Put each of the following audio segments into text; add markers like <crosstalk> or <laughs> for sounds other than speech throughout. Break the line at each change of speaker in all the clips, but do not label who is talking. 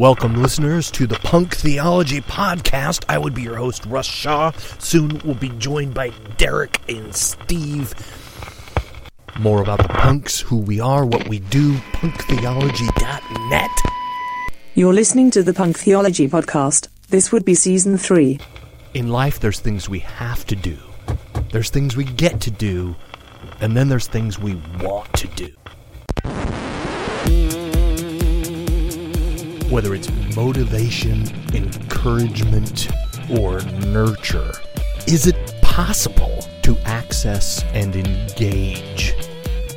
Welcome, listeners, to the Punk Theology Podcast. I would be your host, Russ Shaw. Soon we'll be joined by Derek and Steve. More about the punks, who we are, what we do, punktheology.net.
You're listening to the Punk Theology Podcast. This would be season three.
In life, there's things we have to do, there's things we get to do, and then there's things we want to do. whether it's motivation, encouragement, or nurture. Is it possible to access and engage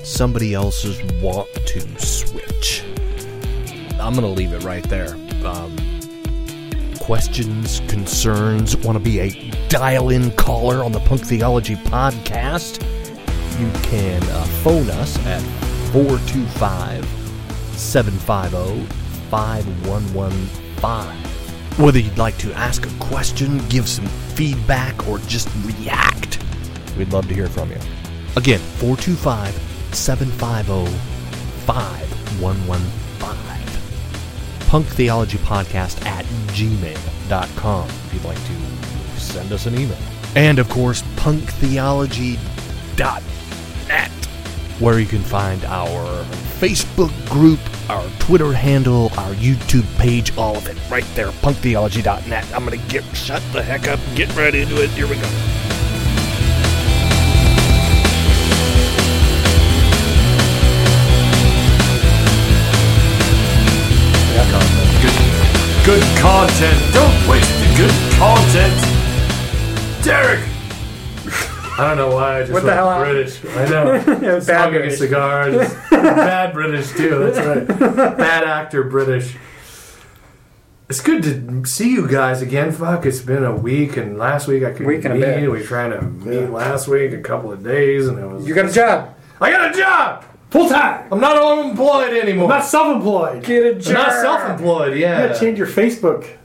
somebody else's want to switch? I'm going to leave it right there. Um, questions, concerns, want to be a dial in caller on the Punk Theology podcast? You can uh, phone us at 425 750 5115. Whether you'd like to ask a question, give some feedback, or just react, we'd love to hear from you. Again, 425 750 5115. Punk Theology Podcast at gmail.com if you'd like to send us an email. And of course, punktheology.com where you can find our Facebook group, our Twitter handle, our YouTube page, all of it right there, punktheology.net. I'm going to get shut the heck up, get right into it. Here we go. Good, good content. Don't waste the good content. Derek,
I don't know why. I just what the hell? British. I know. <laughs> bad British. bad British too. That's right. <laughs> Bad actor British.
It's good to see you guys again. Fuck, it's been a week, and last week I couldn't Week and a meet. bit. We were trying to meet Yeah. last week, a couple of days, and it was.
You got a job.
I got a job.
Full time.
I'm not unemployed anymore. Not
self-employed.
Get a job. I'm not self-employed. You
Yeah. gotta change your Facebook.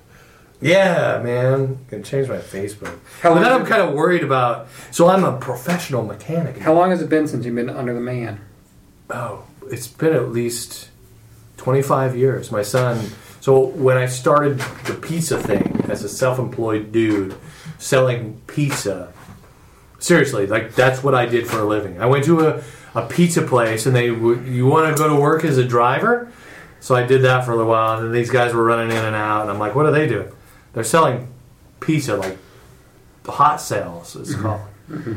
Yeah, man. i gonna change my Facebook. How But long then I'm kind of worried about. So I'm a professional mechanic.
How long has it been since you've been under the man?
Oh, it's been at least 25 years. My son. So when I started the pizza thing as a self-employed dude selling pizza, seriously, like that's what I did for a living. I went to a, a pizza place and they you want to go to work as a driver? So I did that for a little while, and then these guys were running in and out, and I'm like, what are they doing? they're selling pizza like the hot sales it's mm-hmm. called. Mm-hmm.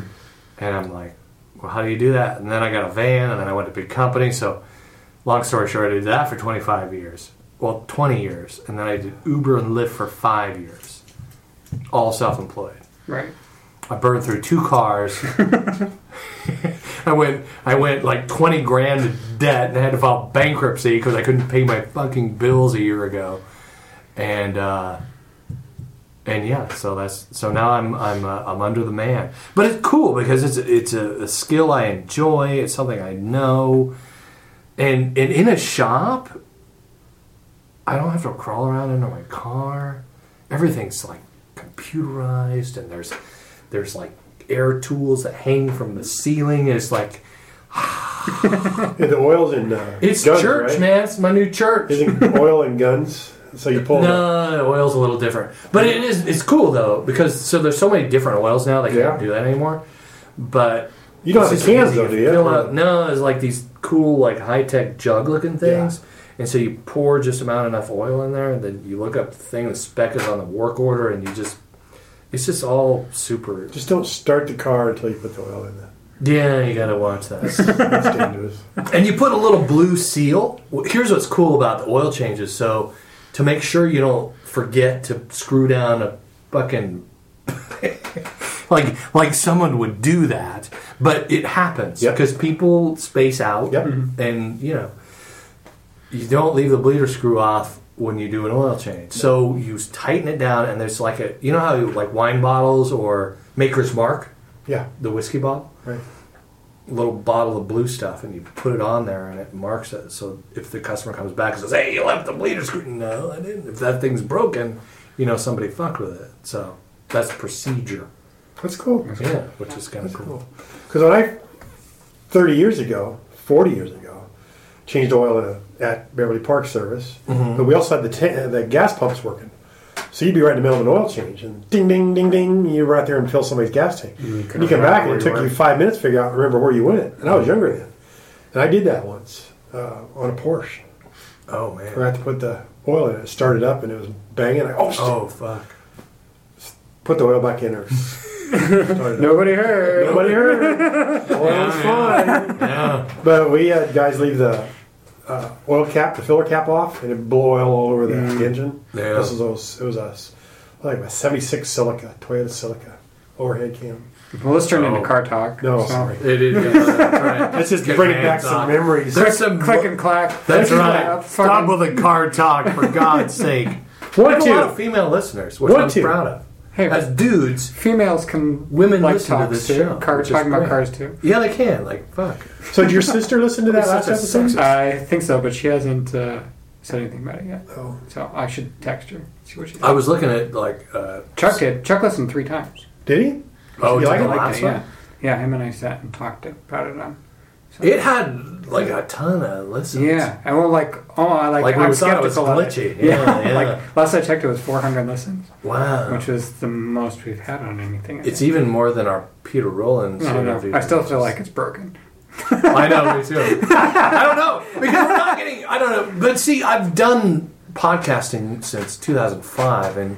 And I'm like, well, how do you do that? And then I got a van, and then I went to big company. So, long story short, I did that for 25 years. Well, 20 years, and then I did Uber and Lyft for five years, all self-employed.
Right.
I burned through two cars. <laughs> I went, I went like 20 grand in debt, and I had to file bankruptcy because I couldn't pay my fucking bills a year ago. And uh, and yeah, so that's so now I'm I'm uh, I'm under the man. But it's cool because it's it's a, a, skill I enjoy. It's something I know, and and in a shop, I don't have to crawl around into my car. Everything's like computerized, and there's there's like air tools that hang from the ceiling. It's like.
<laughs> <sighs> the oil's in. Uh,
it's guns, church,
right?
man. It's my new church.
Isn't oil and guns? <laughs>
so you pulled. No, the oil's a little different, but it is. It's cool though because so there's so many different oils now. They yeah. can't do that anymore. But
you don't have the cans though, do you?
no, it's like these cool like high tech jug looking things. Yeah. And so you pour just about enough oil in there, and then you look up the thing, the spec is on the work order, and you just, it's just all super.
Just don't start the car until you put the oil in there.
Yeah, you gotta watch that. dangerous. <laughs> And you put a little blue seal. Here's what's cool about the oil changes. So to make sure you don't forget to screw down a fucking <laughs> like like someone would do that, but it happens because yep. people space out, yep. Mm-hmm. and you know you don't leave the bleeder screw off when you do an oil change. So you tighten it down, and there's like a you know how you, like wine bottles or Maker's Mark,
yeah,
the whiskey bottle,
right
little bottle of blue stuff and you put it on there and it marks it. So if the customer comes back and says, "Hey, you left the bleeder screw," no, I didn't. If that thing's broken, you know somebody fucked with it. So that's procedure.
That's cool.
That's yeah, cool. which is kind of cool.
Because cool. when I thirty years ago, forty years ago, changed oil at Beverly Park Service, mm-hmm. but we also had the t- the gas pumps working. So you'd be right in the middle of an oil change, and ding, ding, ding, ding, you're right there and fill somebody's gas tank. You, you come back, and it took you five minutes to figure out remember where you went. And I was younger then, and I did that once uh, on a Porsche.
Oh man! I forgot
to put the oil in. It started up, and it was banging. I, oh,
oh fuck!
Put the oil back in there. <laughs> Nobody heard. Nobody heard. Well, <laughs> yeah, it was fun. Yeah. But we had guys leave the uh, oil cap, the filler cap off, and it blew oil all over the mm. engine. Yeah. This was it was us like a '76 Celica, Toyota Celica overhead cam.
Well, let's turn oh. into car talk.
No, so. sorry. It is. Uh, Let's just bring back some memories. There's
some click and clack.
That's right. Stop with the car talk, for <laughs> God's sake. What two female listeners, which what I'm two? proud of. Hey, as dudes,
females can women like listen to this show. Cars, talking about cars too.
Yeah, they can. Like fuck.
So did your sister listen to that last episode?
I think so, but she hasn't uh, said anything about it yet. Oh. So I should text her. See
what
she.
Thinks. I was looking at like uh,
Chuck did. Chuck listened three times.
Did he?
Oh, he liked it. Liked it yeah,
yeah. Him and I sat and talked about it on
it had like a ton of listens.
Yeah, and we're like, oh, I like,
like I'm skeptical. it was glitchy. It. Yeah,
yeah, <laughs> like last I checked, it was 400 listens.
Wow,
which is the most we've had on
anything. I it's think. even more than our Peter Rollins. No,
no, I still feel like it's broken.
<laughs> I know, me <laughs> too. I don't know because we're not getting. I don't know, but see, I've done podcasting since 2005, and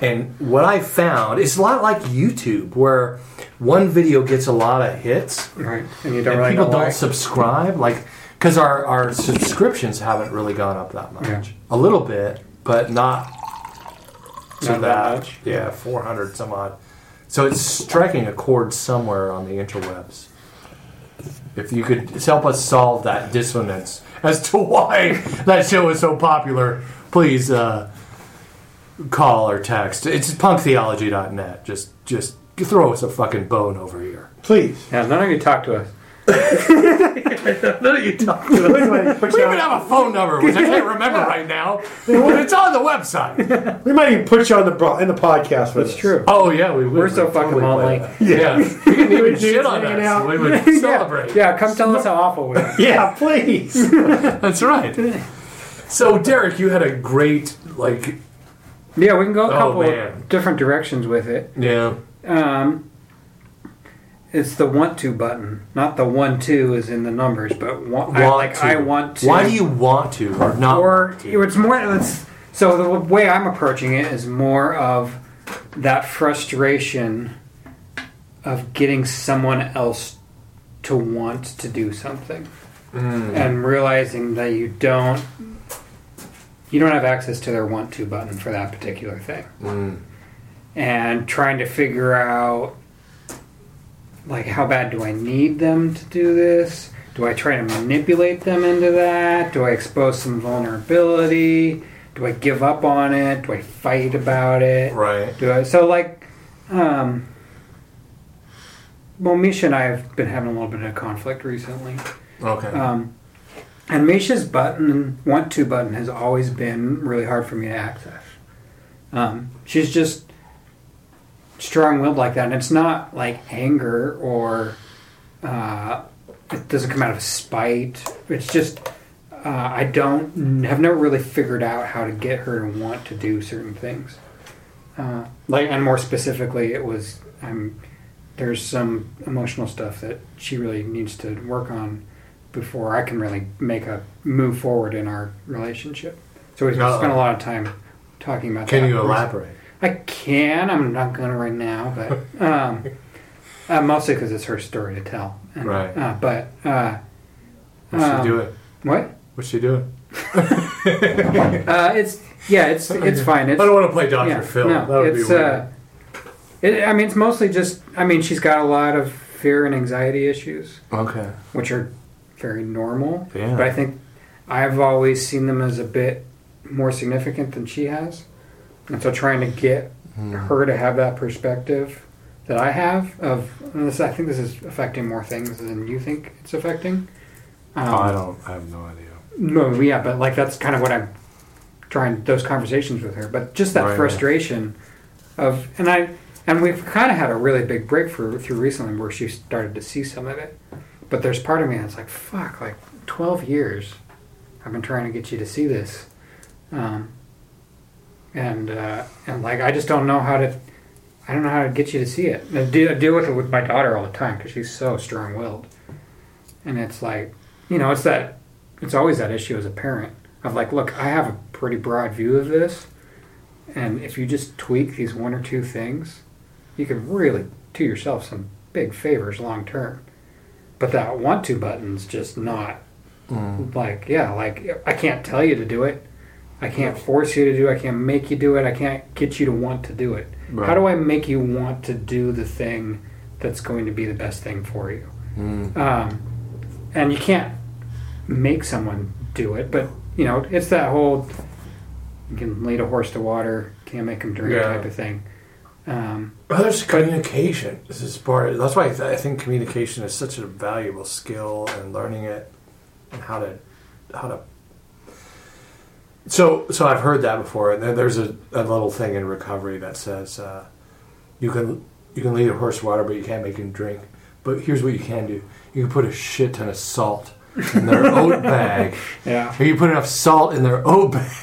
and what I found is a lot like YouTube, where one video gets a lot of hits, right? And you don't and really people don't why. subscribe, like because our our subscriptions haven't really gone up that much. Yeah. A little bit, but not
so not that, much.
Yeah, four hundred some odd. So it's striking a chord somewhere on the interwebs. If you could help us solve that dissonance <laughs> as to why that show is so popular, please uh, call or text. It's punktheology.net. Just just throw us a fucking bone over here.
Please.
Yeah, none of you talk to us. none of you talk to
us. We even have a phone number, which I can't remember right now. But it's on the website.
<laughs> We might even put you on the bro- in the
podcast
That's
true.
Oh
yeah, we would.
We're
so we fucking totally lonely.
Yeah, <laughs> we can even shit on us.
out. We would <laughs> celebrate. Yeah, come tell us how awful we are.
Yeah, please. That's right. So Derek, you had a great like
Yeah, we can go a oh, couple different directions with it.
yeah. Um,
it's the want to button, not the one two is in the numbers, but want I, like to. I want to.
Why do you want to or not?
Or it's more. It's, so the way I'm approaching it is more of that frustration of getting someone else to want to do something, mm. and realizing that you don't you don't have access to their want to button for that particular thing. Mm and trying to figure out like how bad do I need them to do this? Do I try to manipulate them into that? Do I expose some vulnerability? Do I give up on it? Do I fight about it?
Right. Do I
so like um well Misha and I have been having a little bit of conflict recently. Okay. Um and Misha's button want to button has always been really hard for me to access. Um, she's just strong-willed like that, and it's not like anger or uh, it doesn't come out of spite. It's just uh, I don't have never really figured out how to get her to want to do certain things. Uh, like, and more specifically, it was I'm um, there's some emotional stuff that she really needs to work on before I can really make a move forward in our relationship. So we spent a lot of time talking about.
Can that. you elaborate?
I can. I'm not going to right now, but <laughs> um, uh, mostly because it's her story to tell.
And, right.
Uh, but
uh, what's um, she doing?
What?
What's <laughs> she doing? uh,
it's yeah, it's oh, it's fine. It's,
I don't want to play Doctor yeah, Phil. No, that would be uh, weird.
It, I mean, it's mostly just. I mean, she's got a lot of fear and anxiety issues.
Okay.
Which are very normal. Yeah. But I think I've always seen them as a bit more significant than she has. And so trying to get mm. her to have that perspective that I have of this, I think this is affecting more things than you think it's affecting.
Oh, um, oh, I don't. I have no idea.
No, yeah, but like that's kind of what I'm trying those conversations with her. But just that right. frustration of, and I, and we've kind of had a really big breakthrough through recently where she started to see some of it. But there's part of me that's like, fuck, like 12 years, I've been trying to get you to see this. Um, and uh, and like I just don't know how to, I don't know how to get you to see it. I deal, I deal with it with my daughter all the time because she's so strong-willed, and it's like, you know, it's that, it's always that issue as a parent of like, look, I have a pretty broad view of this, and if you just tweak these one or two things, you can really do yourself some big favors long term. But that want to button's just not mm. like yeah, like I can't tell you to do it I can't force you to do. It. I can't make you do it. I can't get you to want to do it. Right. How do I make you want to do the thing that's going to be the best thing for you? Mm. Um, and you can't make someone do it, but you know it's that whole you can lead a horse to water, can't make him drink yeah. type of thing.
Um, well, there's communication. This is part. Of, that's why I, th- I, think communication is such a valuable skill, and learning it and how to how to so, so I've heard that before, and there's a, a little thing in recovery that says uh, you can you can lead a horse water, but you can't make him drink. But here's what you can do: you can put a shit ton of salt in their <laughs> oat bag. Yeah. Or you put enough salt in their oat bag,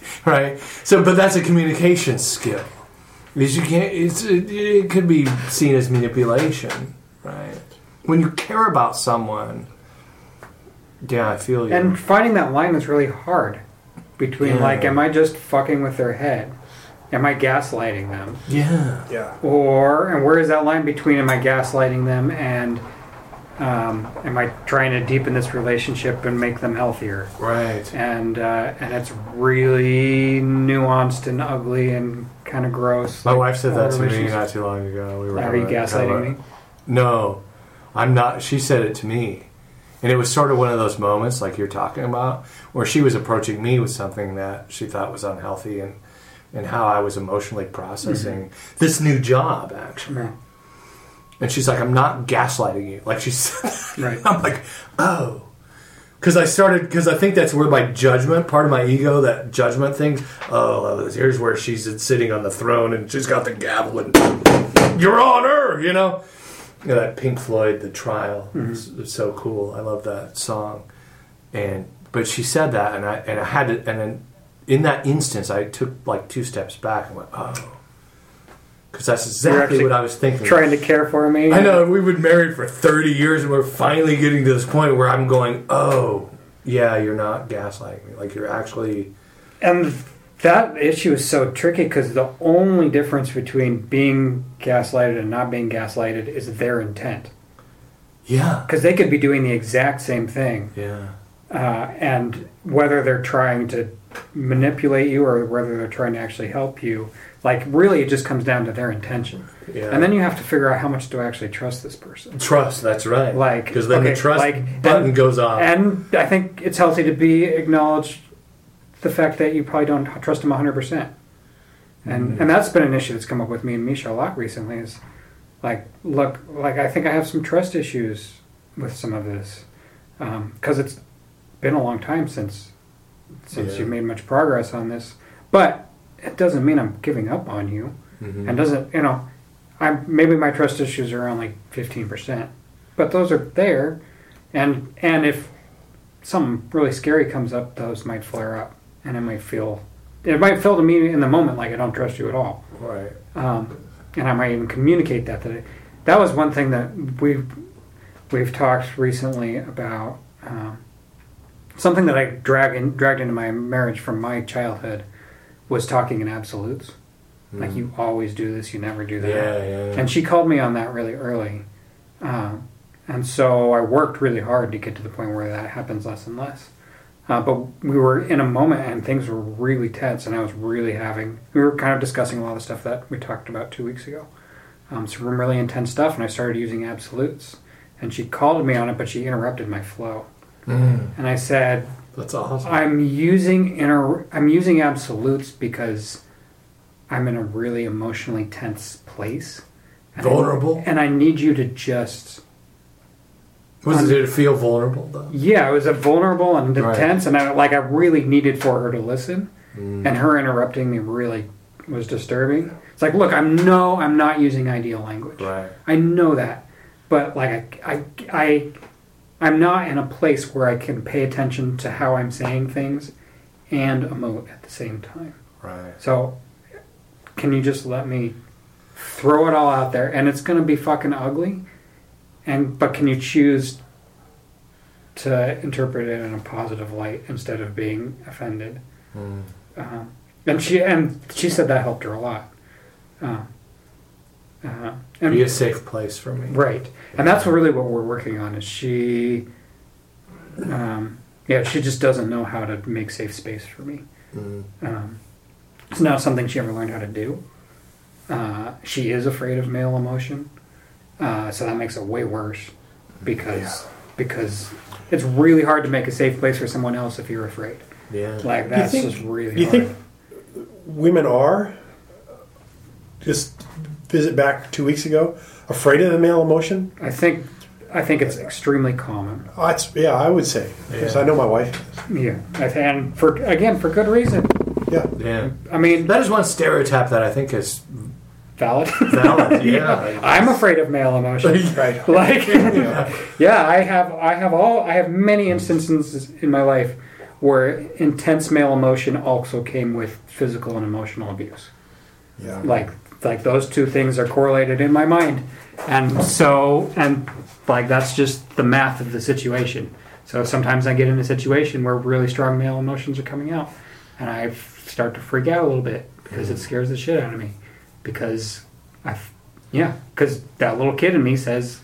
<laughs> right? So, but that's a communication skill. Because you can't. It's, it, it could be seen as manipulation, right? When you care about someone, yeah, I feel you.
And finding that line is really hard between yeah. like, am I just fucking with their head? Am I gaslighting them? Yeah. Yeah. Or, and where is that line between am I gaslighting them and um, am I trying to deepen this relationship and make them healthier?
Right.
And uh, and it's really nuanced and ugly and kind of gross.
My like, wife said that to me not too long ago.
We were. Are you gaslighting
me? No, I'm not. She said it to me. And it was sort of one of those moments, like you're talking about, where she was approaching me with something that she thought was unhealthy and, and how I was emotionally processing mm-hmm. this new job, actually. Right. And she's like, I'm not gaslighting you. Like she's. <laughs> right. I'm like, oh. Because I started, because I think that's where my judgment, part of my ego, that judgment thing, oh, here's where she's sitting on the throne and she's got the gavel and you're on her, you know? you know, that Pink Floyd, The Trial, mm was, so cool. I love that song. And but she said that, and I and I had to, and then in that instance, I took like two steps back and went, oh. Because that's exactly what I was thinking.
Trying to care for me.
I know we've been married for thirty years, and we're finally getting to this point where I'm going, "Oh, yeah, you're not gaslighting me. Like you're actually."
And that issue is so tricky because the only difference between being gaslighted and not being gaslighted is their intent.
Yeah.
Because they could be doing the exact same thing.
Yeah. Uh,
and whether they're trying to manipulate you or whether they're trying to actually help you, like really, it just comes down to their intention. Yeah. And then you have to figure out how much do I actually trust this person.
Trust, that's right.
Like
because then okay, the trust like, button
and,
goes off.
And I think it's healthy to be acknowledged the fact that you probably don't trust him 100%. And mm-hmm. and that's been an issue that's come up with me and Misha a lot recently is like, look, like I think I have some trust issues with some of this because um, it's been a long time since since yeah. you made much progress on this. But it doesn't mean I'm giving up on you, mm-hmm. and doesn't you know, I maybe my trust issues are only fifteen percent, but those are there, and and if something really scary comes up, those might flare up and it might feel it might feel to me in the moment like I don't trust you at all.
Right. Um,
and I might even communicate that that I, that was one thing that we've we've talked recently about um, something that I dragged in, dragged into my marriage from my childhood was talking in absolutes. Like hmm. you always do this, you never do that. Yeah, yeah, yeah. And she called me on that really early, um, and so I worked really hard to get to the point where that happens less and less. Uh, but we were in a moment and things were really tense, and I was really having. We were kind of discussing a lot of the stuff that we talked about two weeks ago. Um, some really intense stuff, and I started using absolutes. And she called me on it, but she interrupted my flow. Mm. And I said,
"That's awesome."
I'm using inter- I'm using absolutes because I'm in a really emotionally tense place.
And vulnerable.
I, and I need you to just
was it feel vulnerable though?
Yeah, it was a vulnerable and intense, right. and I, like I really needed for her to listen, mm. and her interrupting me really was disturbing. It's like, look, I'm no, I'm not using ideal language.
Right. I
know that, but like I, I, I, I'm not in a place where I can pay attention to how I'm saying things, and emote at the same time.
Right.
So, can you just let me throw it all out there? And it's going to be fucking ugly and but can you choose to interpret it in a positive light instead of being offended? Mm. Uh, and she and she said that helped her a lot. Uh,
uh, and, be a safe place for me,
right? And that's really what we're working on. Is she? Um, yeah, she just doesn't know how to make safe space for me. Mm. Um, it's not something she ever learned how to do. Uh, she is afraid of male emotion. Uh, so that makes it way worse because yeah. because it's really hard to make a safe place for someone else if you're afraid.
Yeah,
like that's think, just really. You hard. think
women are just visit back two weeks ago afraid of the male emotion?
I think I think it's extremely common.
Oh,
it's,
yeah, I would say because yeah. I know my wife.
Yeah, and for again for good reason.
Yeah,
yeah. I
mean,
that is one stereotype that I think is
valid. <laughs>
Valid, yeah.
I'm afraid of male emotions. <laughs> right. Like, <laughs> yeah, I have, I have all, I have many instances in my life where intense male emotion also came with physical and emotional abuse. Yeah. Like, like those two things are correlated in my mind, and so, and like that's just the math of the situation. So sometimes I get in a situation where really strong male emotions are coming out, and I start to freak out a little bit because it mm. scares the shit out of me because I, yeah, because that little kid in me says,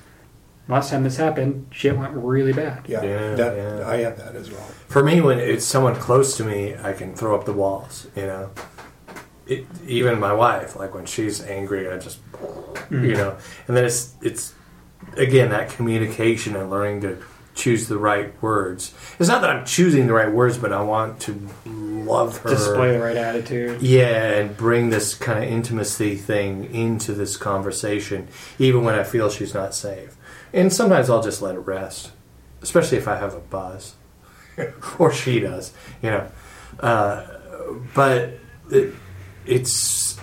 last time this happened, shit went really bad.
Yeah, yeah, that, yeah, I have that as well.
For me, when it's someone close to me, I can throw up the walls. You know, it, even my wife, like when she's angry, I just, mm-hmm. you mm. know, and then it's it's again that communication and learning to choose the right words. It's not that I'm choosing the right words, but I want to love her.
Display the right attitude.
Yeah, and bring this kind of intimacy thing into this conversation, even when I feel she's not safe. And sometimes I'll just let it rest, especially if I have a buzz. <laughs> or she does, you know. Uh, but it, it's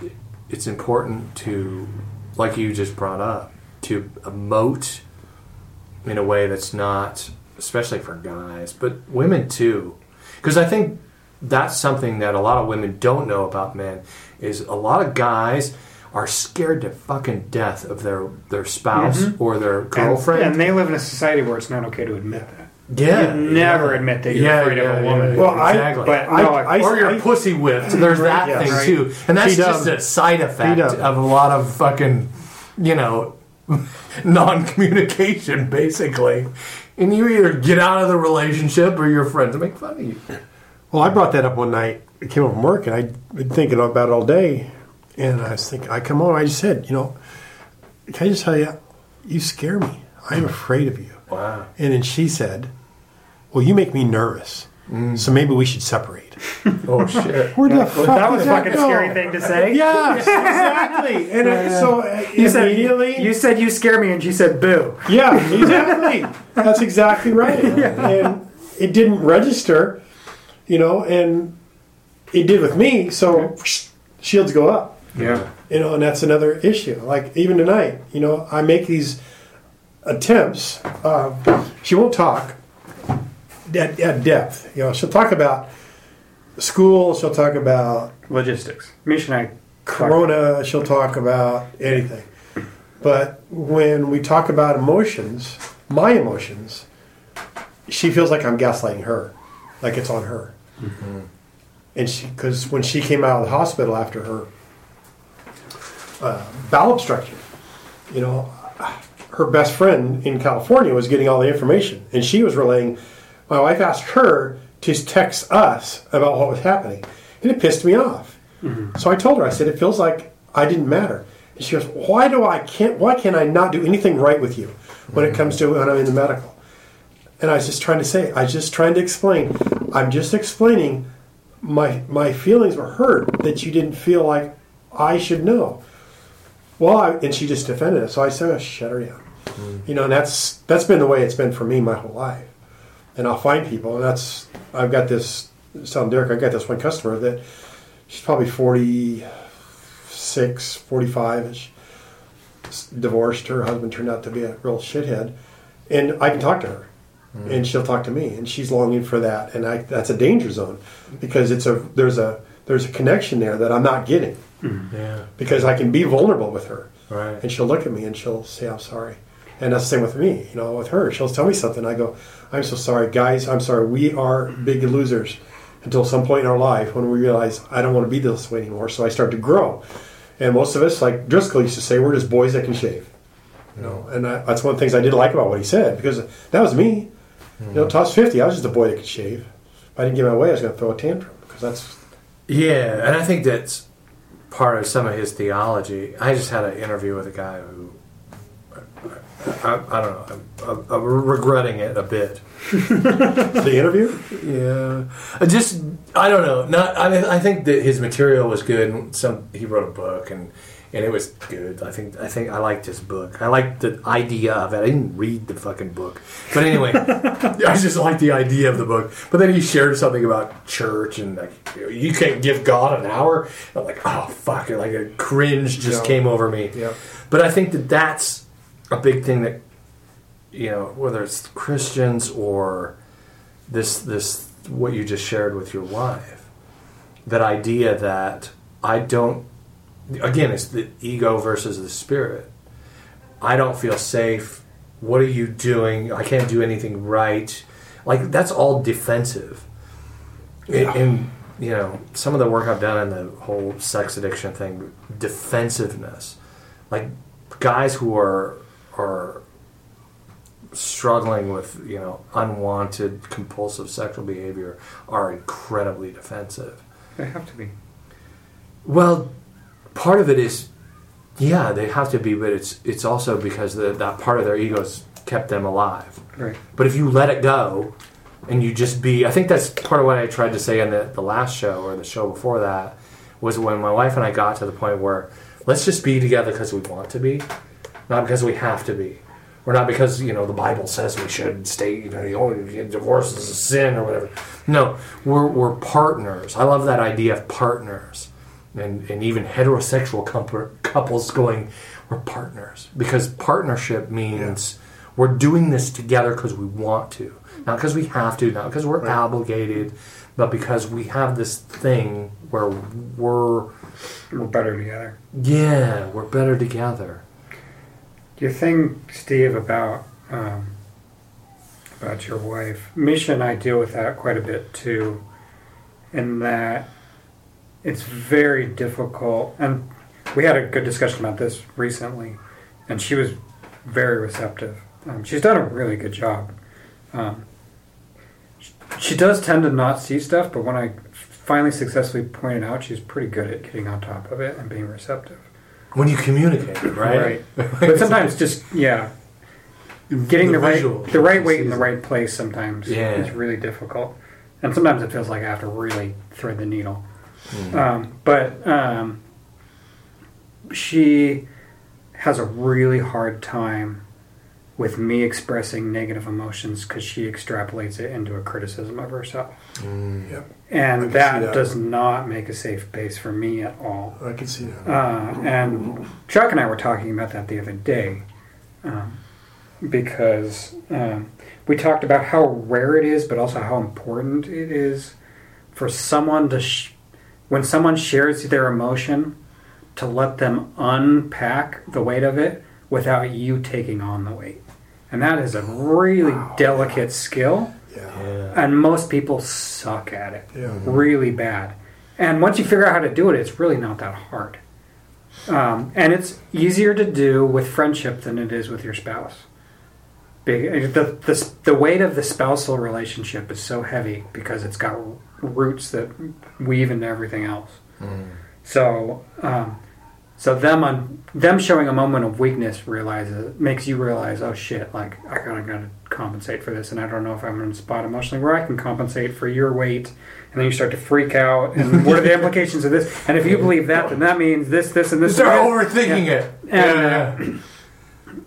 it's important to, like you just brought up, to emote in a way that's not, especially for guys, but women too. Because I think that's something that a lot of women don't know about men is a lot of guys are scared to fucking death of their their spouse mm-hmm. or their girlfriend.
And, and, they live in a society where it's not okay to admit that.
Yeah,
you never yeah. admit that you're yeah, afraid yeah, of a woman. Well,
exactly. I, but no, I, I, or your pussy whipped. There's that yes, thing right. too, and that's just a side effect of a lot of fucking, you know non-communication, basically. And you either get out of the relationship or your friends make fun of you.
Well, I brought that up one night. I came home from work and I'd been thinking about it all day. And I was thinking, I come home, I just said, you know, can I just tell you, you scare me. I'm afraid of you. Wow. And then she said, well, you make me nervous. Mm. So maybe we should separate.
<laughs> Oh shit! Where
the fuck that was did fucking go? scary thing to say.
Yeah, <laughs> exactly. And so uh, uh, You said immediately,
you said you scare me, and she said boo.
yeah, exactly. That's exactly right. <laughs> And it didn't register, you know, and it did with me. So shields go
up,
Yeah. you know, and that's another issue. Like even tonight, you know, I make these attempts. Uh, she won't talk at, at depth. You know, she'll talk about school. She'll talk about
logistics. Misha and I.
Corona. She'll talk about anything. But when we talk about emotions, my emotions, she feels like I'm gaslighting her, like it's on her. Mm-hmm. And she, because when she came out of the hospital after her uh, bowel obstruction, you know, her best friend in California was getting all the information, and she was relaying. My wife asked her to text us about what was happening. And it pissed me off. Mm-hmm. So I told her, I said, it feels like I didn't matter. And she goes, why do I can't, why can not I not do anything right with you when mm-hmm. it comes to when I'm in the medical? And I was just trying to say, I was just trying to explain. I'm just explaining my, my feelings were hurt that you didn't feel like I should know. Well, I, and she just defended it. So I said, oh, shut her down. Mm-hmm. You know, and that's, that's been the way it's been for me my whole life and I'll find people. And that's I've got this. son Derek, I got this one customer that she's probably 46, 45 ish, divorced. Her husband turned out to be a real shithead, and I can talk to her, mm. and she'll talk to me, and she's longing for that, and I, that's a danger zone because it's a there's a there's a connection there that I'm not getting. Mm. Yeah. Because I can be vulnerable with her.
Right.
And she'll look at me and she'll say, I'm sorry. And that's the same with me, you know, with her. She'll tell me something. I go, I'm so sorry, guys. I'm sorry. We are big losers until some point in our life when we realize I don't want to be this way anymore. So I start to grow. And most of us, like Driscoll used to say, we're just boys that can shave. You know, and I, that's one of the things I did like about what he said because that was me. You know, hmm. toss fifty, I was just a boy that could shave. If I didn't get my way, I was going to throw a tantrum because that's.
Yeah, and I think that's part of some of his theology. I just had an interview with a guy who I, I don't know. I'm, I'm regretting it a bit. <laughs>
the interview?
Yeah. I just I don't know. Not I mean I think that his material was good. And Some he wrote a book and and it was good. I think I think I liked his book. I liked the idea of it. I didn't read the fucking book, but anyway, <laughs> I just liked the idea of the book. But then he shared something about church and like you can't give God an hour. I'm like, oh fuck! Like a cringe just yeah. came over me. Yeah. But I think that that's a big thing that you know whether it's Christians or this this what you just shared with your wife that idea that I don't again it's the ego versus the spirit I don't feel safe what are you doing I can't do anything right like that's all defensive yeah. and, and you know some of the work I've done in the whole sex addiction thing defensiveness like guys who are are struggling with you know unwanted compulsive sexual behavior are incredibly defensive.
They have to be.
Well, part of it is, yeah, they have to be, but it's it's also because the, that part of their egos kept them alive. Right. But if you let it go, and you just be, I think that's part of what I tried to say in the, the last show or the show before that was when my wife and I got to the point where let's just be together because we want to be not because we have to be, or not because you know the Bible says we should stay. You know, you only divorce is a sin or whatever. No, we're we're partners. I love that idea of partners, and and even heterosexual couples going, we're partners because partnership means yeah. we're doing this together because we want to, not because we have to, not because we're right. obligated, but because we have this thing where we're
we're better together.
Yeah, we're better together.
You think, Steve, about um, about your wife, Misha, and I deal with that quite a bit too, in that it's very difficult. And we had a good discussion about this recently, and she was very receptive. Um, she's done a really good job. Um, she, she does tend to not see stuff, but when I finally successfully pointed out, she's pretty good at getting on top of it and being receptive
when you communicate, right? right. <laughs>
but sometimes just yeah, getting the, the right the right weight in the right place sometimes yeah. is really difficult, and sometimes it feels like I have to really thread the needle. Mm. Um, but um, she has a really hard time with me expressing negative emotions because she extrapolates it into a criticism of herself. Mm, yep. And that, that, does not make a safe base for me at all.
I can see
that. Uh, and Chuck and I were talking about that the other day um, because um, we talked about how rare it is, but also how important it is for someone to, sh- when someone shares their emotion, to let them unpack the weight of it without you taking on the weight and that is a really wow. delicate skill. Yeah. And most people suck at it, yeah. really bad. And once you figure out how to do it, it's really not that hard. Um, and it's easier to do with friendship than it is with your spouse. Big, the, the, the weight of the spousal relationship is so heavy because it's got roots that weave into everything else. Mm. So um, so them on them showing a moment of weakness realizes makes you realize, oh shit, like I gotta gotta compensate for this, and I don't know if I'm in a spot emotionally where I can compensate for your weight, and then you start to freak out, and what are the <laughs> implications of this? And if you believe that, then that means this, this, and this.
You start overthinking it,
and yeah, and, uh,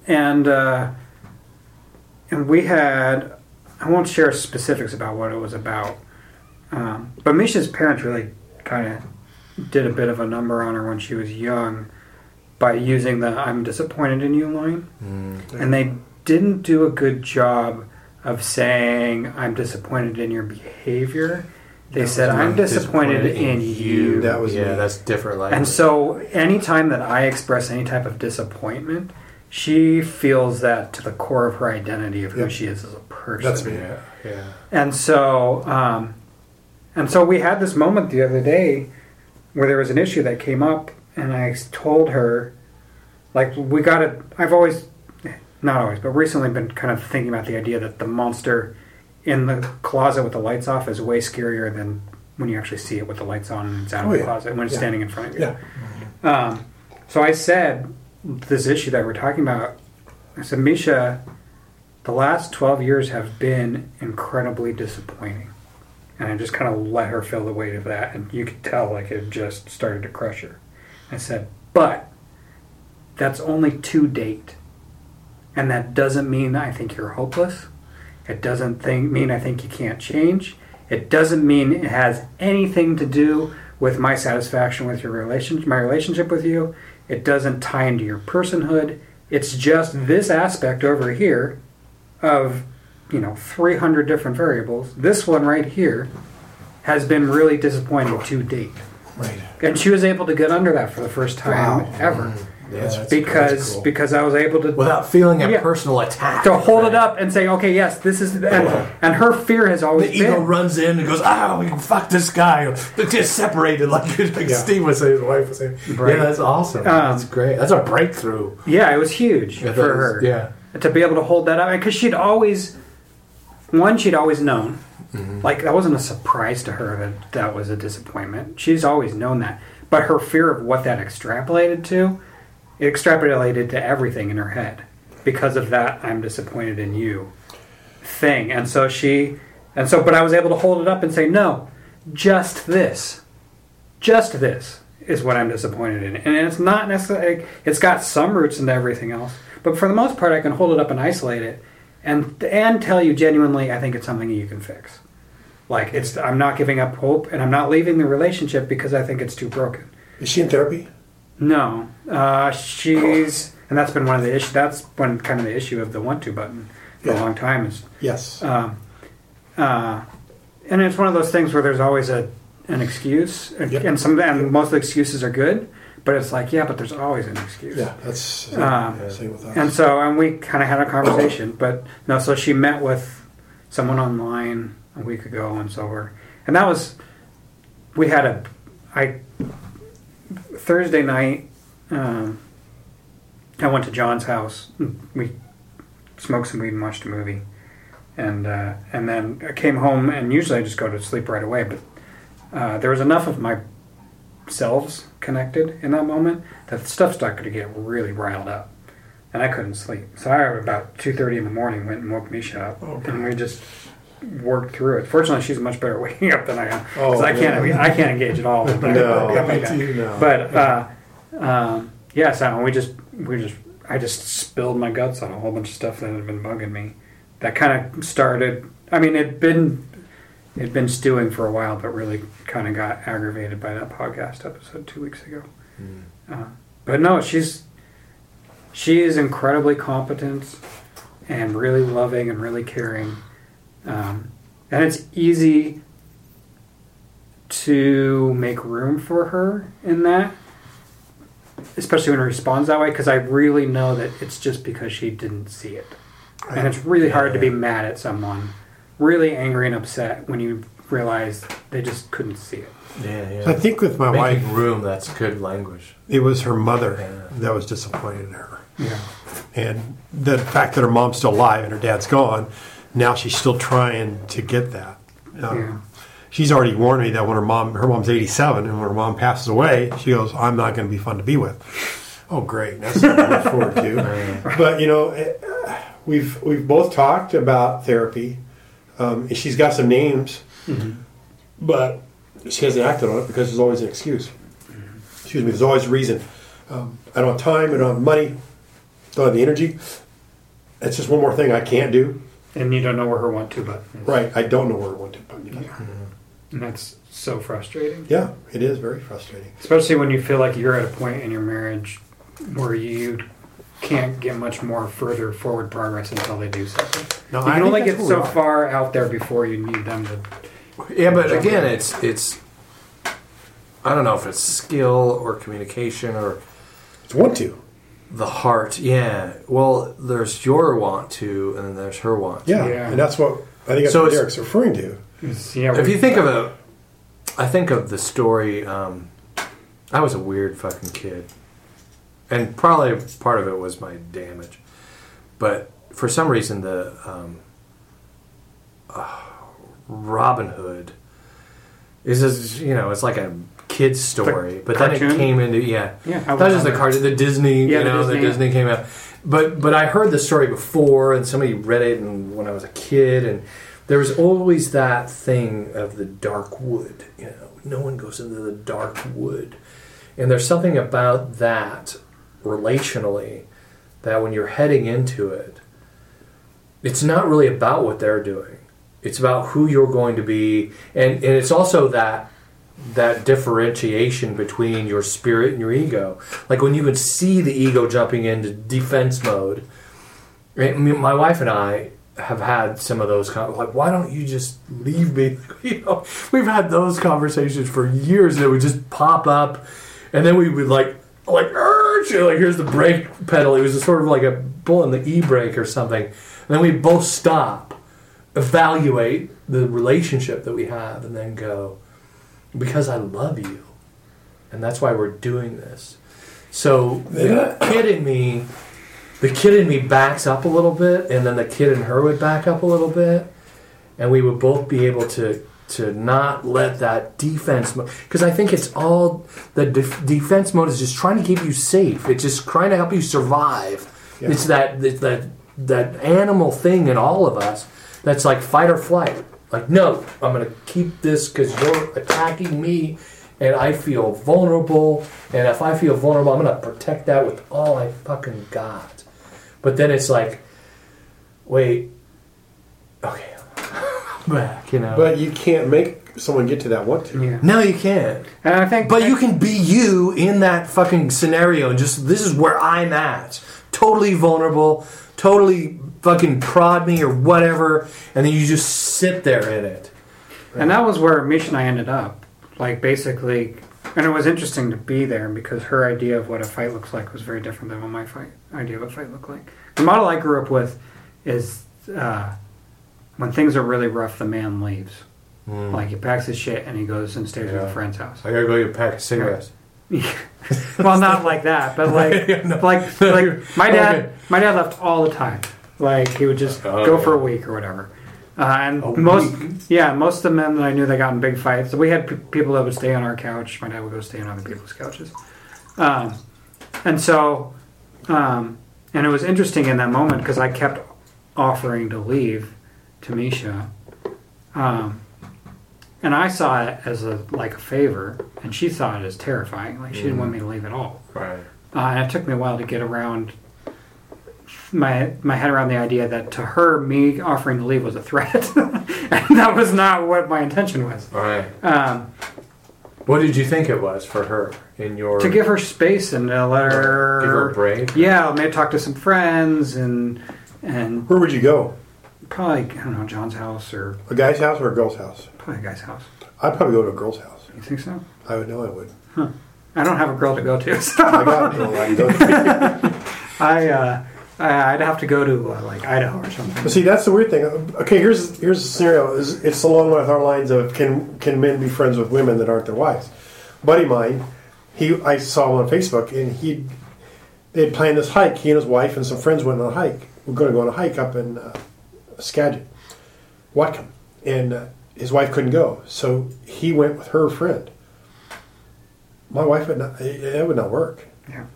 and, uh, and we had I won't share specifics about what it was about, um, but Misha's parents really kind of did a bit of a number on her when she was young by using the I'm disappointed in you line. mm And they didn't do a good job of saying I'm disappointed in your behavior. They that said I'm disappointed, disappointed in, in you. you.
That was yeah, me. that's different
language. And so anytime that I express any type of disappointment, she feels that to the core of her identity of yep. who she is as a person.
That's
me.
Yeah, yeah.
And so um, and so we had this moment the other day where there was an issue that came up, and I told her, like, we got it. I've always, not always, but recently been kind of thinking about the idea that the monster in the closet with the lights off is way scarier than when you actually see it with the lights on and it's out oh, of the yeah. closet when it's yeah. standing in front of you. Yeah. Um, so I said this issue that we're talking about. I said, Misha, the last 12 years have been incredibly disappointing and I just kind of let her feel the weight of that, and you could tell like it just started to crush her. I said, but that's only to date, and that doesn't mean I think you're hopeless. It doesn't think, mean I think you can't change. It doesn't mean it has anything to do with my satisfaction with your relationship, my relationship with you. It doesn't tie into your personhood. It's just this aspect over here of you know 300 different variables. This one right here has been really disappointing to date. Right. And she was able to get under that for the first time wow. ever. Mm-hmm. Yeah, because cool. because I was able to
without feeling a yeah, personal attack
to hold right. it up and say, okay, yes, this is and, and her fear has always
the
ego
been. runs in and goes, ah, oh, fuck this guy, they just separated like, <laughs> like yeah. Steve was saying, his wife was saying, right. yeah, that's awesome, um, that's great, that's a breakthrough.
Yeah, it was huge for was, her.
Yeah,
to be able to hold that up because she'd always one she'd always known. Mm-hmm. Like that wasn't a surprise to her that that was a disappointment. She's always known that, but her fear of what that extrapolated to, it extrapolated to everything in her head because of that. I'm disappointed in you thing, and so she, and so but I was able to hold it up and say no, just this, just this is what I'm disappointed in, and it's not necessarily. It's got some roots into everything else, but for the most part, I can hold it up and isolate it and and tell you genuinely, I think it's something you can fix. Like it's I'm not giving up hope, and I'm not leaving the relationship because I think it's too broken.
Is she in therapy?
No, uh, she's and that's been one of the issues. That's been kind of the issue of the want to button for yeah. a long time. Is
yes, uh,
uh, and it's one of those things where there's always a an excuse, yep. and some and most of the excuses are good, but it's like, yeah, but there's always an excuse.
Yeah, that's um, yeah, same with
us. And so, and we kind of had a conversation, but no. So she met with someone online a week ago, and so we're, and that was, we had a, I Thursday night, um, I went to John's house. We smoked some weed and watched a movie, and uh, and then I came home. And usually I just go to sleep right away, but uh, there was enough of my selves connected in that moment, that stuff started to get really riled up. And I couldn't sleep. So I, about 2.30 in the morning, went and woke Misha up. Oh, and we just worked through it. Fortunately, she's much better <laughs> waking up than I am. Because oh, I, can't, I can't engage at all. <laughs> no, no. But, uh, um, yeah, so we just, we just, I just spilled my guts on a whole bunch of stuff that had been bugging me. That kind of started I mean, it'd been it had been stewing for a while, but really kind of got aggravated by that podcast episode two weeks ago. Mm. Uh, but no, she's she is incredibly competent and really loving and really caring, um, and it's easy to make room for her in that, especially when it responds that way. Because I really know that it's just because she didn't see it, and it's really yeah. hard to be mad at someone really angry and upset when you realize they just couldn't see it.
Yeah, yeah. I
think with
my
Making
wife, room that's good language.
It was her mother yeah. that was disappointed in her. Yeah, and the fact that her mom's still alive and her dad's gone, now she's still trying to get that. Um, yeah. She's already warned me that when her mom, her mom's 87, and when her mom passes away, she goes, "I'm not going to be fun to be with." Oh, great! That's something to look forward to. <laughs> But you know, it, eh, we've we've both talked about therapy um, she's got some names, mm-hmm. but she hasn't acted on it because there's always an excuse. Excuse me, there's always a reason. Um, I don't have time, I don't have money, don't have the energy. That's just one more thing I can't do.
And you don't know where her want to but
Right, I don't know where her want to button Yeah. Mm-hmm.
And that's so frustrating.
Yeah, it is very frustrating.
Especially when you feel like you're at a point in your marriage where you can't get much more further forward progress until they do something. No, you I can only get so far out there before you need them to.
Yeah, but again, in. it's it's. I don't know if it's skill or communication or.
It's want to.
The heart, yeah. Well, there's your want to, and then there's her want.
To. Yeah, yeah. and that's what I think that's so what Derek's referring to.
Yeah, if you think of a. I think of the story. Um, I was a weird fucking kid and probably part of it was my damage, but for some reason the um, uh, Robin Hood is you know it's like a kid's story, the but cartoon? then it came into yeah yeah that was the cartoon the Disney yeah, you know the Disney, the Disney came out, but but I heard the story before and somebody read it and when I was a kid and there was always that thing of the dark wood you know no one goes into the dark wood and there's something about that relationally that when you're heading into it, it's not really about what they're doing. It's about who you're going to be, and and it's also that that differentiation between your spirit and your ego. Like when you can see the ego jumping into defense mode. I mean, my wife and I have had some of those con- like why don't you just leave me <laughs> you know we've had those conversations for years and it would just pop up and then we would like like Arr! Virtue, like here's the brake pedal. It was a sort of like a bull in the e brake or something. And then we both stop, evaluate the relationship that we have, and then go, because I love you, and that's why we're doing this. So the kid in me, the kid in me backs up a little bit, and then the kid in her would back up a little bit, and we would both be able to to not let that defense mode because I think it's all the def- defense mode is just trying to keep you safe. It's just trying to help you survive. Yeah. It's that, that that that animal thing in all of us that's like fight or flight. Like no, I'm going to keep this because you're attacking me, and I feel vulnerable. And if I feel vulnerable, I'm going to protect that with all I fucking got. But then it's like, wait, okay,
back, you know. But you can't make someone get to that What? To.
Yeah. No, you can't. And I think, but I, you can be you in that fucking scenario. And just this is where I'm at. Totally vulnerable. Totally fucking prod me or whatever, and then you just sit there in it.
Right. And that was where Mish and I ended up. Like basically, and it was interesting to be there because her idea of what a fight looks like was very different than what my fight, idea of a fight looked like. The model I grew up with is. Uh, when things are really rough, the man leaves. Mm. Like he packs his shit and he goes and stays yeah. at a friend's house.
I gotta go get a pack of cigarettes. <laughs>
well, not like that, but like, <laughs> no. like, like my <laughs> dad, okay. my dad left all the time. Like he would just oh, go yeah. for a week or whatever. Uh, and a most, week? yeah, most of the men that I knew that got in big fights. we had p- people that would stay on our couch. My dad would go stay on other people's couches. Um, and so, um, and it was interesting in that moment because I kept offering to leave to Misha, um, and I saw it as a like a favor, and she saw it as terrifying. Like she didn't want me to leave at all. Right. Uh, and it took me a while to get around my my head around the idea that to her, me offering to leave was a threat, <laughs> and that was not what my intention was. Right. Um,
what did you think it was for her in your
to give her space and to let her give her a break? Yeah, maybe talk to some friends and and
where would you go?
probably I don't know John's house or
a guy's house or a girl's house.
Probably a guy's house.
I'd probably go to a girl's house.
You think so? I
would know I would. Huh.
I don't have a girl to go to. <laughs> So. I got I <laughs> I. Uh, I'd have to go to uh, like
Idaho or something. see, that's the weird thing. Okay, here's here's the scenario. It's, it's along with our lines of can can men be friends with women that aren't their wives? Buddy mine, he I saw him on Facebook, and he they'd planned this hike. He and his wife and some friends went on a hike. We're going to go on a hike up in uh, Skagit, Whatcom, and uh, his wife couldn't go, so he went with her friend. My wife would not; it, it would not work. Yeah.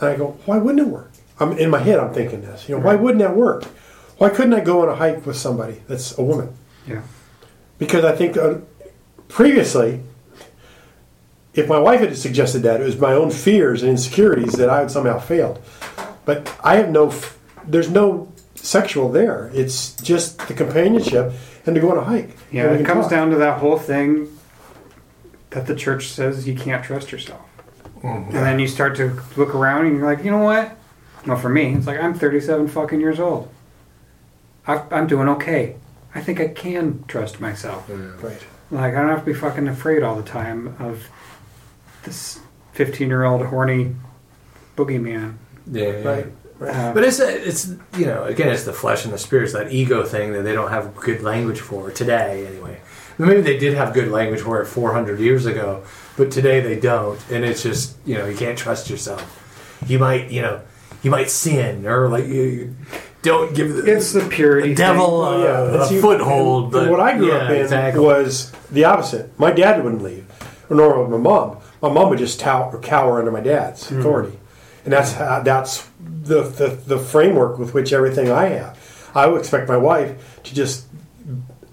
And I go, why wouldn't it work? I'm in my head. I'm thinking this. You know, right. why wouldn't that work? Why couldn't I go on a hike with somebody that's a woman? Yeah. Because I think uh, previously, if my wife had suggested that, it was my own fears and insecurities that I had somehow failed. But I have no. There's no sexual there. It's just the companionship and to go on a hike.
Yeah, it comes talk. down to that whole thing that the church says you can't trust yourself. Mm-hmm. And then you start to look around and you're like, you know what? Well, for me, it's like I'm 37 fucking years old. I, am doing okay. I think I can trust myself. Right. Like, I don't have to be fucking afraid all the time of this 15 year old horny boogeyman. Yeah. Right. Yeah.
Uh-huh. But it's it's you know again it's the flesh and the It's that ego thing that they don't have good language for today anyway. Maybe they did have good language for it 400 years ago, but today they don't, and it's just you know you can't trust yourself. You might you know you might sin or like you, you don't give the, it's the purity the devil thing. yeah,
a you, foothold. But, what I grew yeah, up in exactly. was the opposite. My dad wouldn't leave, nor would my mom. My mom would just tout or cower under my dad's mm. authority and that's how, that's the, the, the framework with which everything I have. I would expect my wife to just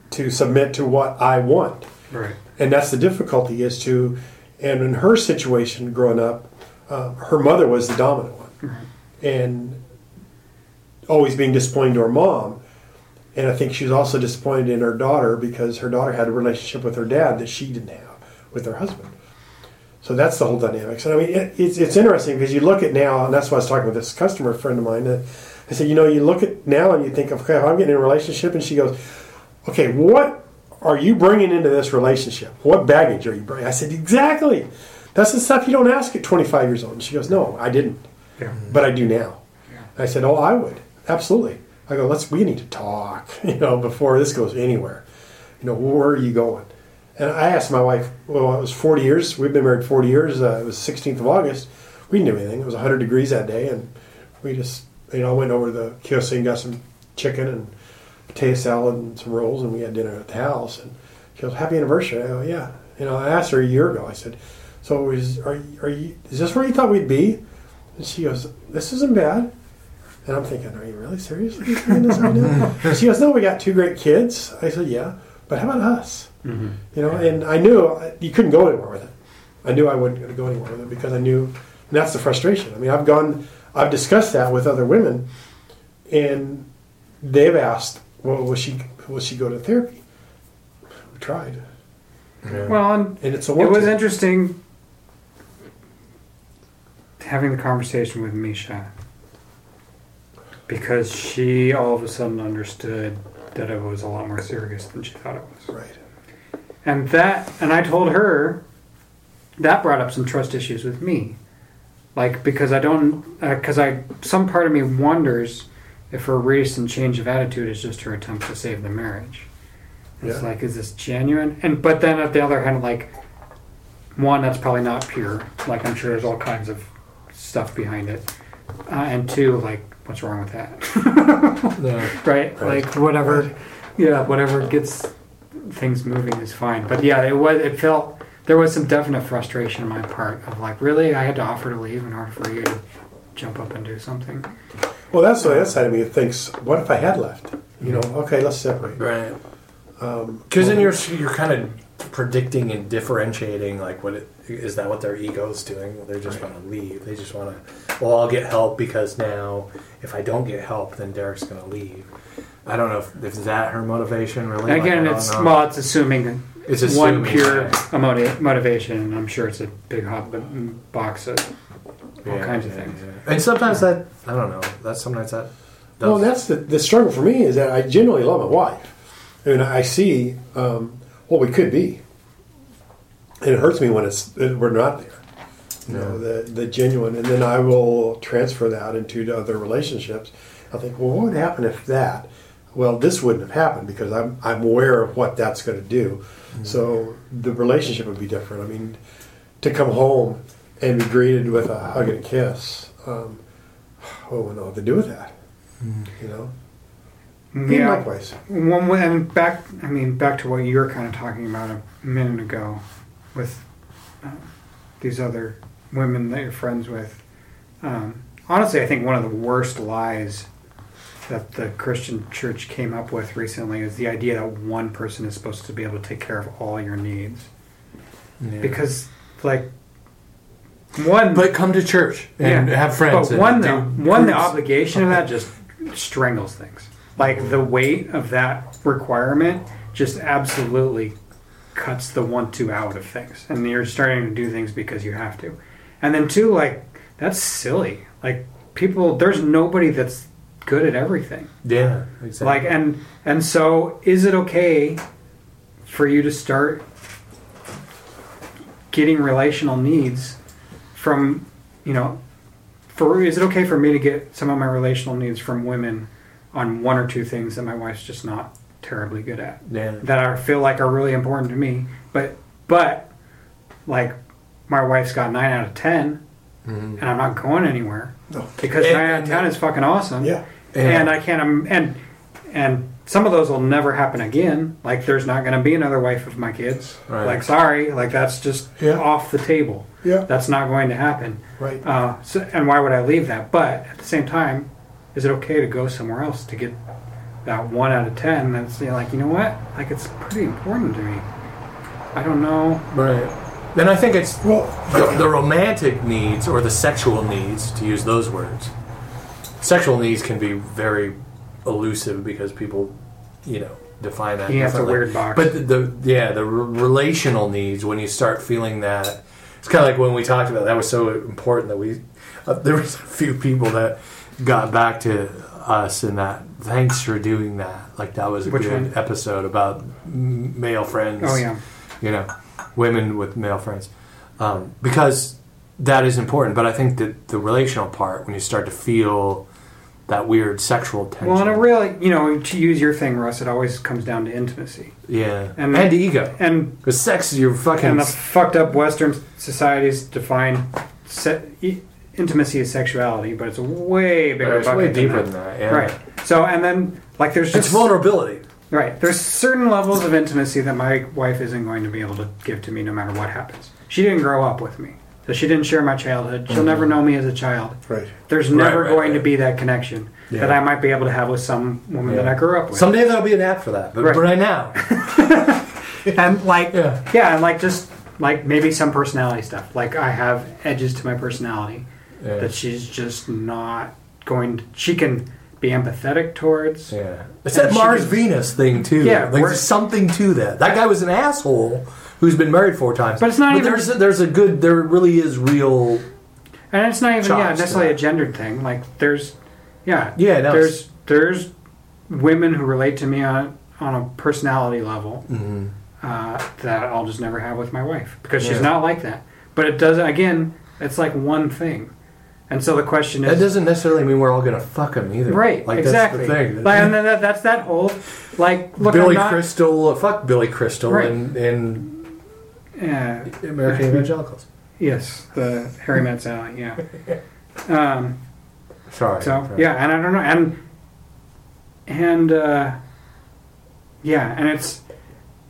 to submit to what I want, right? And that's the difficulty is to, and in her situation growing up, uh, her mother was the dominant one, mm-hmm. and always being disappointed to her mom. And I think she was also disappointed in her daughter because her daughter had a relationship with her dad that she didn't have with her husband. So that's the whole dynamics. And I mean, it, it's, it's interesting because you look at now, and that's why I was talking with this customer friend of mine. That I said, you know, you look at now and you think, okay, if I'm getting in a relationship, and she goes, okay, what are you bringing into this relationship? What baggage are you bringing? I said, exactly. That's the stuff you don't ask at 25 years old. And she goes, no, I didn't, yeah. but I do now. Yeah. I said, oh, I would absolutely. I go, let's we need to talk, <laughs> you know, before this goes anywhere. You know, where are you going? And I asked my wife, well, it was 40 years. We've been married 40 years. Uh, it was 16th of August. We didn't do anything. It was 100 degrees that day. And we just, you know, I went over to the kiosk and got some chicken and potato salad and some rolls. And we had dinner at the house. And she goes, happy anniversary. I go, yeah. You know, I asked her a year ago. I said, so is, are, are you, is this where you thought we'd be? And she goes, this isn't bad. And I'm thinking, are you really seriously saying this right now? she goes, no, we got two great kids. I said, yeah. But how about us? Mm-hmm. You know, and I knew you couldn't go anywhere with it. I knew I wouldn't go anywhere with it because I knew that's the frustration. I mean, I've gone, I've discussed that with other women, and they've asked, "Well, will she will she go to therapy?" We tried.
Yeah. Well, and, and it's a it was interesting having the conversation with Misha because she all of a sudden understood that it was a lot more serious than she thought it was. Right. And that, and I told her that brought up some trust issues with me, like because I don't, because uh, I some part of me wonders if her recent change of attitude is just her attempt to save the marriage. It's yeah. like, is this genuine? And but then at the other hand, like one that's probably not pure. Like I'm sure there's all kinds of stuff behind it, uh, and two, like what's wrong with that? <laughs> right? Like whatever, right. yeah, whatever gets things moving is fine. But yeah, it was it felt there was some definite frustration on my part of like really I had to offer to leave in order for you to jump up and do something.
Well, that's the other side of me that thinks, what if I had left? You mm-hmm. know, okay, let's separate. Right.
Because um, then you're you're kind of predicting and differentiating like what it, is that what their ego is doing they just right. want to leave they just want to well i'll get help because now if i don't get help then derek's going to leave i don't know if, if that her motivation really
again like, it's well it's assuming it's assuming one pure emotive, motivation i'm sure it's a big hot box of all yeah, kinds yeah, of things yeah.
and sometimes that i don't know that's sometimes that
does. well that's the, the struggle for me is that i generally love my wife I mean, I see um, well, we could be. And it hurts me when it's we're not there. You yeah. know, the the genuine, and then I will transfer that into other relationships. I think, well, what would happen if that? Well, this wouldn't have happened because I'm I'm aware of what that's going to do. Mm-hmm. So the relationship would be different. I mean, to come home and be greeted with a hug and a kiss. Um, what would I have to do with that? Mm-hmm. You know
yeah. in my place. One way, and back. I mean, back to what you were kind of talking about a minute ago, with uh, these other women that you're friends with. Um, honestly, I think one of the worst lies that the Christian church came up with recently is the idea that one person is supposed to be able to take care of all your needs. Yeah. Because, like,
one. But come to church and yeah. have friends. But
one, the, one the obligation of that <laughs> just strangles things like the weight of that requirement just absolutely cuts the one two out of things and you're starting to do things because you have to and then two like that's silly like people there's nobody that's good at everything yeah exactly like and and so is it okay for you to start getting relational needs from you know for is it okay for me to get some of my relational needs from women on one or two things that my wife's just not terribly good at yeah. that I feel like are really important to me. But but like my wife's got nine out of 10 mm-hmm. and I'm not going anywhere no. because and, nine out of ten is fucking awesome. Yeah, yeah. and I can't and and some of those will never happen again. Like there's not going to be another wife of my kids. Right. Like sorry, like that's just yeah. off the table. Yeah, that's not going to happen. Right. Uh, so, and why would I leave that? But at the same time, is it okay to go somewhere else to get that one out of ten that's you know, like you know what like it's pretty important to me i don't know right
then i think it's well, the, the romantic needs or the sexual needs to use those words sexual needs can be very elusive because people you know define that yeah it's a weird box but the, the yeah the r- relational needs when you start feeling that it's kind of like when we talked about that was so important that we uh, there was a few people that got back to us in that. Thanks for doing that. Like that was a Which good one? episode about male friends. Oh yeah, you know, women with male friends, um, because that is important. But I think that the relational part, when you start to feel that weird sexual tension. Well,
in a really, you know, to use your thing, Russ, it always comes down to intimacy.
Yeah, and and the, ego, and the sex is your fucking and the fucked
up Western societies define. Se- intimacy is sexuality, but it's way bigger. It's way deeper than that. Than that yeah. Right. So and then like there's just
it's vulnerability.
Right. There's certain levels of intimacy that my wife isn't going to be able to give to me no matter what happens. She didn't grow up with me. So she didn't share my childhood. She'll mm-hmm. never know me as a child. Right. There's never right, right, going right. to be that connection yeah. that I might be able to have with some woman yeah. that I grew up with.
Someday there'll be an app for that, but right, now.
<laughs> and like yeah. yeah, and like just like maybe some personality stuff. Like I have edges to my personality yeah. that she's just not going. To, she can be empathetic towards.
Yeah, it's that Mars can, Venus thing too. Yeah, like there's something to that. That guy was an asshole who's been married four times. But it's not but even. There's a, there's a good. There really is real.
And it's not even yeah necessarily a gendered thing. Like there's, yeah yeah no, there's there's women who relate to me on on a personality level mm-hmm. uh, that I'll just never have with my wife because yeah. she's not like that. But it does again. It's like one thing. And so the question
is that doesn't necessarily mean we're all going to fuck them either,
right? Like exactly. that's the thing. and that, that's that whole like
look, Billy not, Crystal, uh, fuck Billy Crystal, right. and
uh, American evangelicals. Yes, the Harry Met Sally. Yeah. Um, sorry. So sorry. yeah, and I don't know, and and uh, yeah, and it's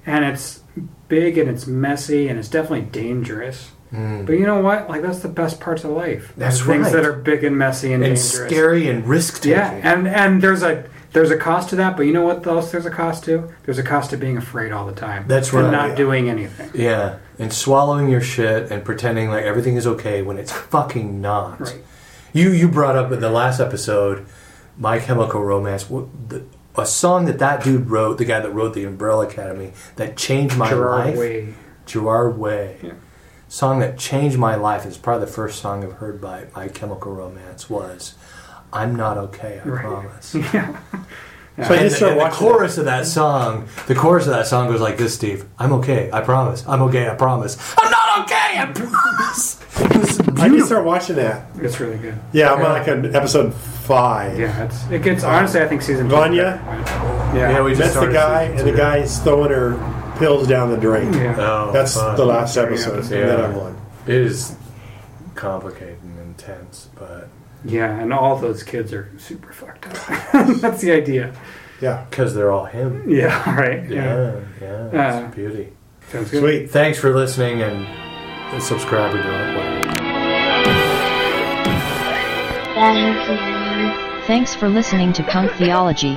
and it's big and it's messy and it's definitely dangerous. Mm. But you know what? Like that's the best parts of life. That's
things
right. Things that are big and messy and, and
scary and risk taking.
Yeah, and and there's a there's a cost to that. But you know what else? There's a cost to. There's a cost to being afraid all the time.
That's
right.
And
not yeah. doing anything.
Yeah, and swallowing your shit and pretending like everything is okay when it's fucking not. Right. You you brought up in the last episode, My Chemical Romance. a song that that dude wrote, the guy that wrote the Umbrella Academy, that changed my Gerard life. Way. Gerard Way. Yeah song that changed my life is probably the first song I've heard by My Chemical Romance was "I'm Not Okay, I right. Promise." Yeah. <laughs> yeah. So I just started the, the chorus that. of that song. The chorus of that song goes like this, Steve. I'm okay, I promise. I'm okay, I promise. I'm not okay,
I promise. <laughs> I need to start watching
that. It's really good.
Yeah, I'm yeah. on like an episode five.
Yeah, it's, it gets honestly. I think season. Vanya.
yeah. yeah, we just the guy, and the guy's throwing her pills down the drain. Yeah. Oh, That's fun. the last episode yeah. that
I'm on. It is complicated and intense, but
yeah, and all those kids are super fucked up. <laughs> That's the idea.
Yeah, because they're all him.
Yeah, <laughs> right. Yeah, yeah,
yeah uh, beauty. Sounds good. Sweet. Thanks for listening and, and subscribing to our
Thanks for listening to Punk Theology.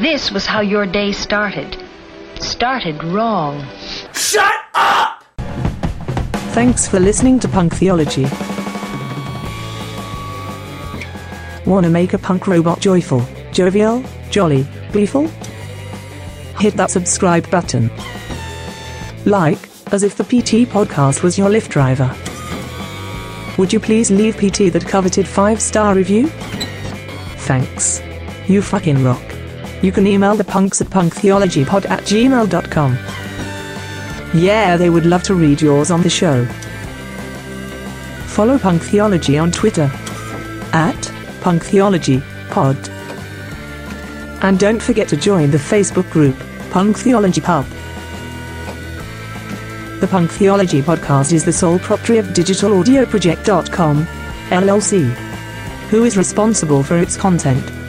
This was how your day started started wrong. Shut up! Thanks for listening to Punk Theology. Want to make a punk robot joyful, jovial, jolly, gleeful? Hit that subscribe button. Like, as if the PT podcast was your Lyft driver. Would you please leave PT that coveted five star review? Thanks. You fucking rock. You can email the punks at punktheologypod at gmail.com. Yeah, they would love to read yours on the show. Follow Punk Theology on Twitter at Punk Theology Pod. And don't forget to join the Facebook group, Punk Theology Pub. The Punk Theology Podcast is the sole property of DigitalAudioProject.com, LLC, who is responsible for its content.